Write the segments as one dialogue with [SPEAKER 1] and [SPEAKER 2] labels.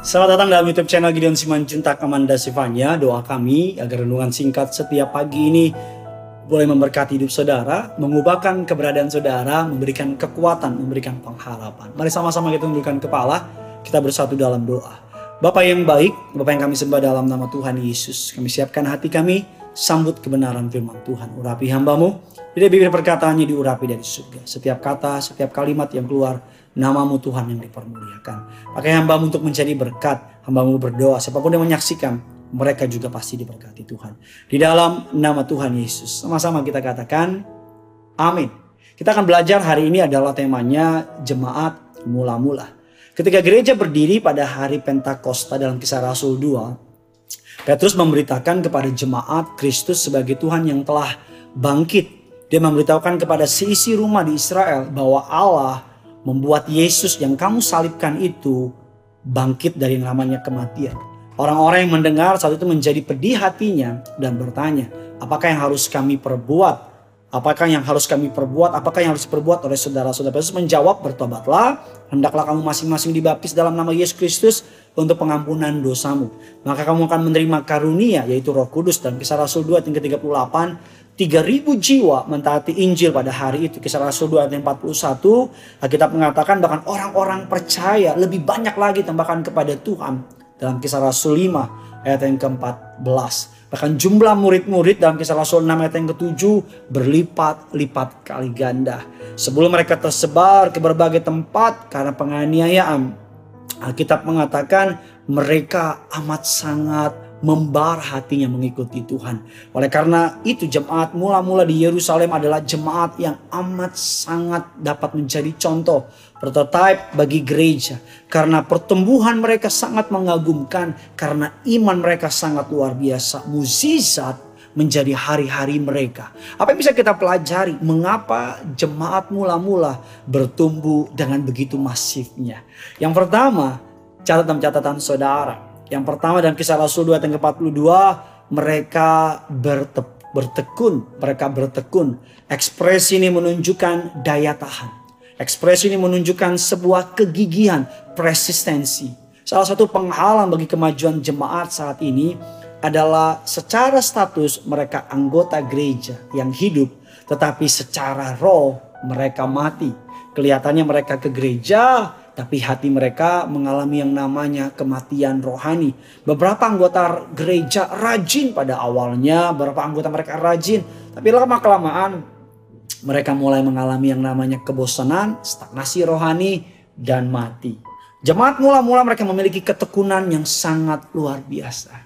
[SPEAKER 1] Selamat datang dalam YouTube channel Gideon Simanjuntak Amanda Sivanya. Doa kami agar renungan singkat setiap pagi ini boleh memberkati hidup saudara, mengubahkan keberadaan saudara, memberikan kekuatan, memberikan pengharapan. Mari sama-sama kita tundukkan kepala, kita bersatu dalam doa. Bapak yang baik, Bapak yang kami sembah dalam nama Tuhan Yesus. Kami siapkan hati kami, sambut kebenaran firman Tuhan. Urapi hambamu, tidak bibir perkataannya diurapi dari surga. Setiap kata, setiap kalimat yang keluar, namamu Tuhan yang dipermuliakan. Pakai hambamu untuk menjadi berkat. Hambamu berdoa, siapa pun yang menyaksikan, mereka juga pasti diberkati Tuhan. Di dalam nama Tuhan Yesus. Sama-sama kita katakan, amin. Kita akan belajar hari ini adalah temanya jemaat mula-mula. Ketika gereja berdiri pada hari Pentakosta dalam kisah Rasul 2, Petrus memberitakan kepada jemaat Kristus sebagai Tuhan yang telah bangkit. Dia memberitahukan kepada seisi rumah di Israel bahwa Allah membuat Yesus yang kamu salibkan itu bangkit dari namanya kematian. Orang-orang yang mendengar saat itu menjadi pedih hatinya dan bertanya, apakah yang harus kami perbuat? Apakah yang harus kami perbuat? Apakah yang harus diperbuat oleh saudara-saudara? Yesus menjawab, bertobatlah, hendaklah kamu masing-masing dibaptis dalam nama Yesus Kristus untuk pengampunan dosamu. Maka kamu akan menerima karunia, yaitu roh kudus. Dan kisah Rasul 2 ayat 38, 3000 jiwa mentaati Injil pada hari itu. Kisah Rasul 2 ayat 41, Alkitab mengatakan bahkan orang-orang percaya lebih banyak lagi tambahkan kepada Tuhan. Dalam kisah Rasul 5 ayat yang ke-14. Bahkan jumlah murid-murid dalam kisah Rasul 6 ayat yang ke-7 berlipat-lipat kali ganda. Sebelum mereka tersebar ke berbagai tempat karena penganiayaan. Alkitab mengatakan mereka amat sangat membar hatinya mengikuti Tuhan. Oleh karena itu jemaat mula-mula di Yerusalem adalah jemaat yang amat sangat dapat menjadi contoh prototipe bagi gereja karena pertumbuhan mereka sangat mengagumkan karena iman mereka sangat luar biasa mukjizat menjadi hari-hari mereka. Apa yang bisa kita pelajari? Mengapa jemaat mula-mula bertumbuh dengan begitu masifnya? Yang pertama, catatan-catatan saudara yang pertama dalam kisah Rasul 2 ayat 42 mereka berte, bertekun, mereka bertekun. Ekspresi ini menunjukkan daya tahan. Ekspresi ini menunjukkan sebuah kegigihan, persistensi. Salah satu penghalang bagi kemajuan jemaat saat ini adalah secara status mereka anggota gereja yang hidup, tetapi secara roh mereka mati. Kelihatannya mereka ke gereja, tapi hati mereka mengalami yang namanya kematian rohani. Beberapa anggota gereja rajin pada awalnya, beberapa anggota mereka rajin, tapi lama-kelamaan mereka mulai mengalami yang namanya kebosanan, stagnasi rohani, dan mati. Jemaat mula-mula mereka memiliki ketekunan yang sangat luar biasa.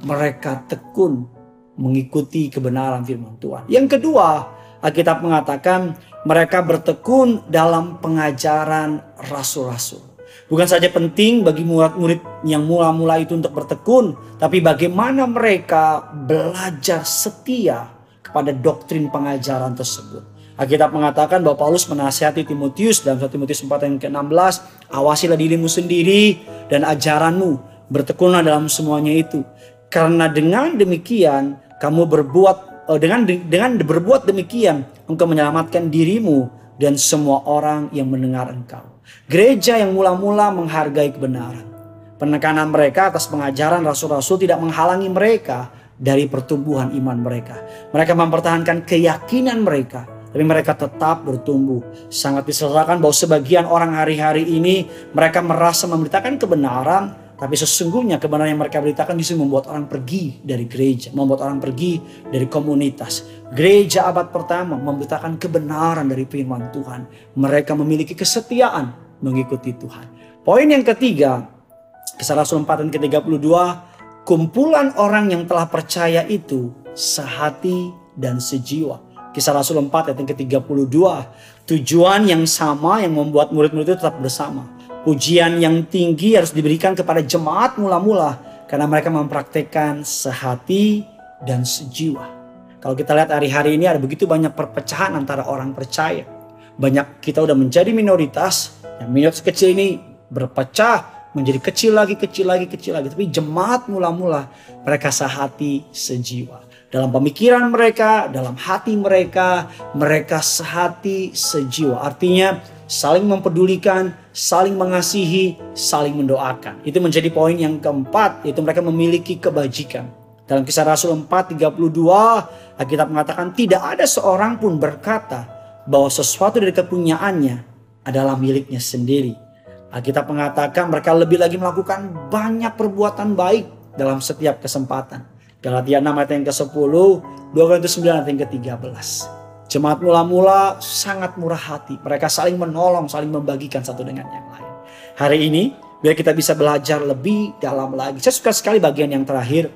[SPEAKER 1] Mereka tekun mengikuti kebenaran firman Tuhan. Yang kedua, Alkitab mengatakan mereka bertekun dalam pengajaran rasul-rasul. Bukan saja penting bagi murid-murid yang mula-mula itu untuk bertekun, tapi bagaimana mereka belajar setia kepada doktrin pengajaran tersebut. Alkitab mengatakan bahwa Paulus menasihati Timotius dalam 1 Timotius 4 ayat ke-16, awasilah dirimu sendiri dan ajaranmu, bertekunlah dalam semuanya itu. Karena dengan demikian kamu berbuat dengan dengan berbuat demikian engkau menyelamatkan dirimu dan semua orang yang mendengar engkau. Gereja yang mula-mula menghargai kebenaran. Penekanan mereka atas pengajaran rasul-rasul tidak menghalangi mereka dari pertumbuhan iman mereka. Mereka mempertahankan keyakinan mereka, tapi mereka tetap bertumbuh. Sangat diserahkan bahwa sebagian orang hari-hari ini mereka merasa memberitakan kebenaran, tapi sesungguhnya kebenaran yang mereka beritakan justru membuat orang pergi dari gereja, membuat orang pergi dari komunitas. Gereja abad pertama memberitakan kebenaran dari firman Tuhan. Mereka memiliki kesetiaan mengikuti Tuhan. Poin yang ketiga, kisah Rasul 4 dan ke-32, kumpulan orang yang telah percaya itu sehati dan sejiwa. Kisah Rasul 4 ayat yang ke-32, tujuan yang sama yang membuat murid-murid itu tetap bersama Pujian yang tinggi harus diberikan kepada jemaat mula-mula karena mereka mempraktekkan sehati dan sejiwa. Kalau kita lihat hari-hari ini ada begitu banyak perpecahan antara orang percaya. Banyak kita udah menjadi minoritas, yang minoritas kecil ini berpecah menjadi kecil lagi, kecil lagi, kecil lagi. Tapi jemaat mula-mula mereka sehati sejiwa. Dalam pemikiran mereka, dalam hati mereka, mereka sehati sejiwa. Artinya saling mempedulikan, saling mengasihi, saling mendoakan. Itu menjadi poin yang keempat, yaitu mereka memiliki kebajikan. Dalam kisah Rasul 4:32, Alkitab mengatakan tidak ada seorang pun berkata bahwa sesuatu dari kepunyaannya adalah miliknya sendiri. Alkitab mengatakan mereka lebih lagi melakukan banyak perbuatan baik dalam setiap kesempatan. Galatia 6 ayat yang ke-10, 2 Korintus 9 ayat yang ke-13. Jemaat mula-mula sangat murah hati. Mereka saling menolong, saling membagikan satu dengan yang lain. Hari ini, biar kita bisa belajar lebih dalam lagi. Saya suka sekali bagian yang terakhir.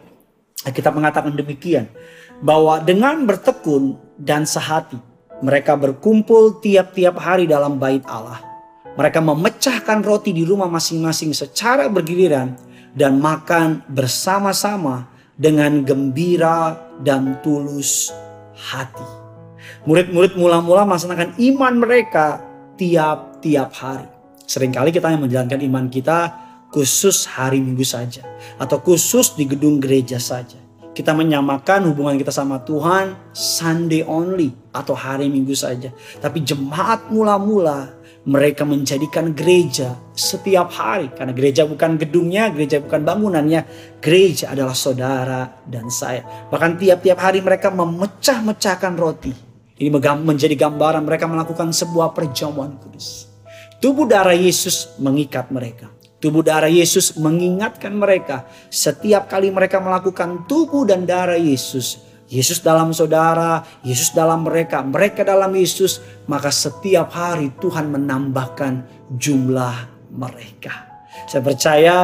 [SPEAKER 1] Kita mengatakan demikian. Bahwa dengan bertekun dan sehati, mereka berkumpul tiap-tiap hari dalam bait Allah. Mereka memecahkan roti di rumah masing-masing secara bergiliran dan makan bersama-sama dengan gembira dan tulus hati. Murid-murid mula-mula melaksanakan iman mereka tiap-tiap hari. Seringkali kita yang menjalankan iman kita khusus hari minggu saja. Atau khusus di gedung gereja saja. Kita menyamakan hubungan kita sama Tuhan Sunday only atau hari minggu saja. Tapi jemaat mula-mula mereka menjadikan gereja setiap hari. Karena gereja bukan gedungnya, gereja bukan bangunannya. Gereja adalah saudara dan saya. Bahkan tiap-tiap hari mereka memecah-mecahkan roti ini menjadi gambaran mereka melakukan sebuah perjamuan kudus. Tubuh darah Yesus mengikat mereka. Tubuh darah Yesus mengingatkan mereka setiap kali mereka melakukan tubuh dan darah Yesus. Yesus dalam saudara, Yesus dalam mereka, mereka dalam Yesus. Maka setiap hari Tuhan menambahkan jumlah mereka. Saya percaya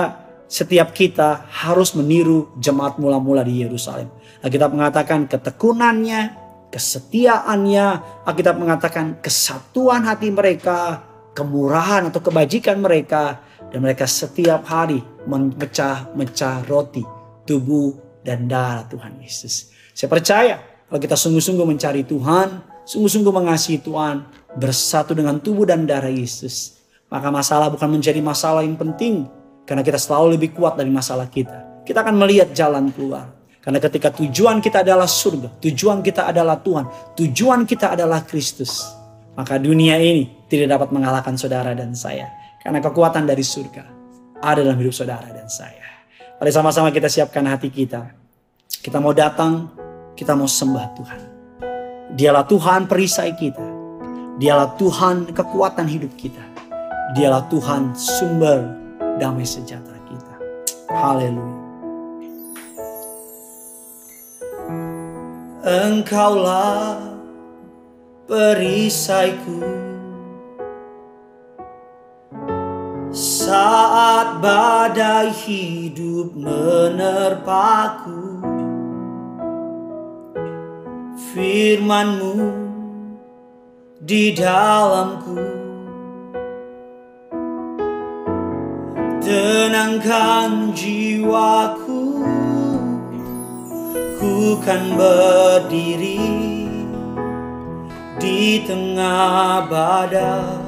[SPEAKER 1] setiap kita harus meniru jemaat mula-mula di Yerusalem. Kita mengatakan ketekunannya, kesetiaannya, Alkitab mengatakan kesatuan hati mereka, kemurahan atau kebajikan mereka, dan mereka setiap hari memecah-mecah roti, tubuh dan darah Tuhan Yesus. Saya percaya kalau kita sungguh-sungguh mencari Tuhan, sungguh-sungguh mengasihi Tuhan, bersatu dengan tubuh dan darah Yesus, maka masalah bukan menjadi masalah yang penting, karena kita selalu lebih kuat dari masalah kita. Kita akan melihat jalan keluar. Karena ketika tujuan kita adalah surga, tujuan kita adalah Tuhan, tujuan kita adalah Kristus, maka dunia ini tidak dapat mengalahkan saudara dan saya. Karena kekuatan dari surga ada dalam hidup saudara dan saya. Mari sama-sama kita siapkan hati kita. Kita mau datang, kita mau sembah Tuhan. Dialah Tuhan perisai kita. Dialah Tuhan kekuatan hidup kita. Dialah Tuhan sumber damai sejahtera kita. Haleluya. Engkaulah perisaiku Saat badai hidup menerpaku. Firmanmu di dalamku. Tenangkan jiwaku. Ku kan berdiri di tengah badai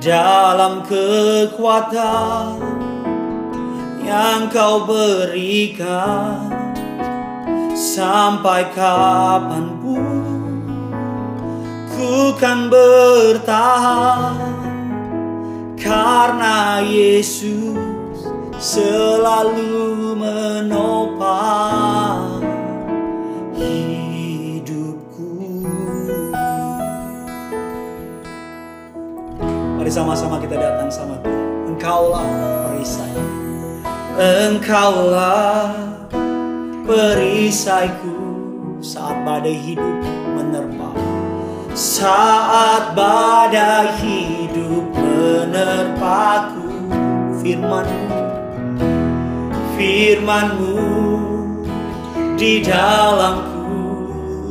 [SPEAKER 1] dalam kekuatan yang kau berikan sampai kapan pun ku kan bertahan karena Yesus selalu menopang hidupku. Mari sama-sama kita datang sama Tuhan. Engkaulah perisai. Engkaulah perisaiku saat badai hidup menerpa. Saat badai hidup menerpaku firmanmu firmanmu di dalamku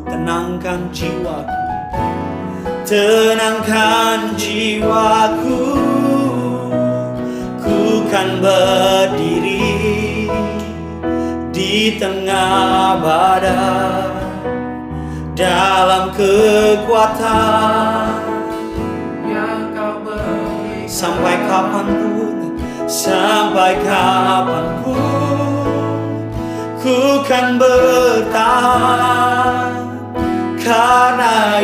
[SPEAKER 1] tenangkan jiwaku tenangkan jiwaku. Ku kan berdiri di tengah badai. Dalam kekuatan yang kau beri. sampai kapan pun sampai kapan pun ku kan bertahan. Karena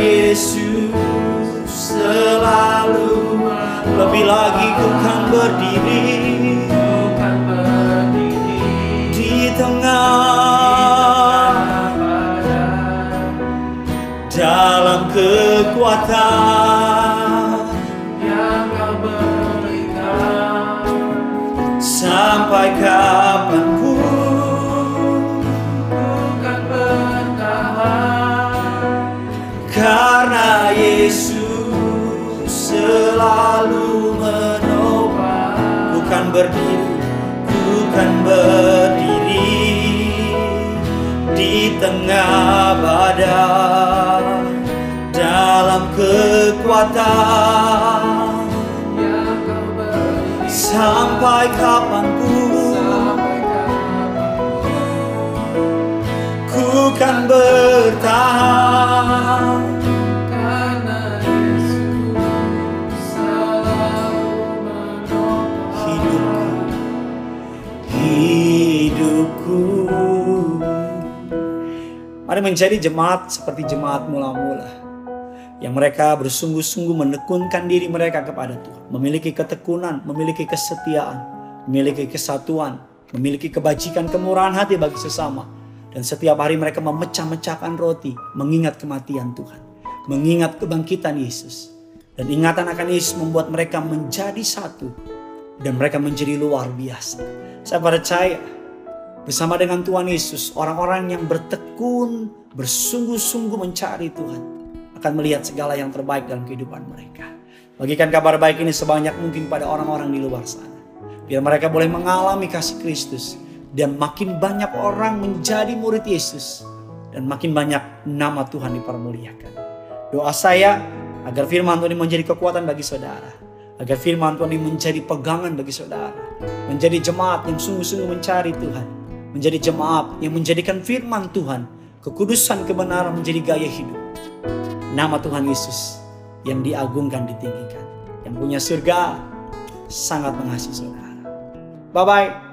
[SPEAKER 1] berdiri
[SPEAKER 2] Bukan berdiri
[SPEAKER 1] di tengah dalam kekuatan.
[SPEAKER 2] yang kau berikan
[SPEAKER 1] sampai
[SPEAKER 2] bukan
[SPEAKER 1] berdiri di tengah badai dalam kekuatan.
[SPEAKER 2] Yang kau berikan
[SPEAKER 1] sampai
[SPEAKER 2] kapan
[SPEAKER 1] pun menjadi jemaat seperti jemaat mula-mula yang mereka bersungguh-sungguh menekunkan diri mereka kepada Tuhan, memiliki ketekunan, memiliki kesetiaan, memiliki kesatuan, memiliki kebajikan, kemurahan hati bagi sesama. Dan setiap hari mereka memecah-mecahkan roti, mengingat kematian Tuhan, mengingat kebangkitan Yesus. Dan ingatan akan Yesus membuat mereka menjadi satu dan mereka menjadi luar biasa. Saya percaya bersama dengan Tuhan Yesus, orang-orang yang bertekun, bersungguh-sungguh mencari Tuhan akan melihat segala yang terbaik dalam kehidupan mereka. Bagikan kabar baik ini sebanyak mungkin pada orang-orang di luar sana. Biar mereka boleh mengalami kasih Kristus dan makin banyak orang menjadi murid Yesus dan makin banyak nama Tuhan dipermuliakan. Doa saya agar firman Tuhan ini menjadi kekuatan bagi saudara. Agar firman Tuhan ini menjadi pegangan bagi saudara. Menjadi jemaat yang sungguh-sungguh mencari Tuhan. Menjadi jemaat yang menjadikan firman Tuhan. Kekudusan kebenaran menjadi gaya hidup. Nama Tuhan Yesus yang diagungkan, ditinggikan. Yang punya surga sangat mengasihi saudara. Bye-bye.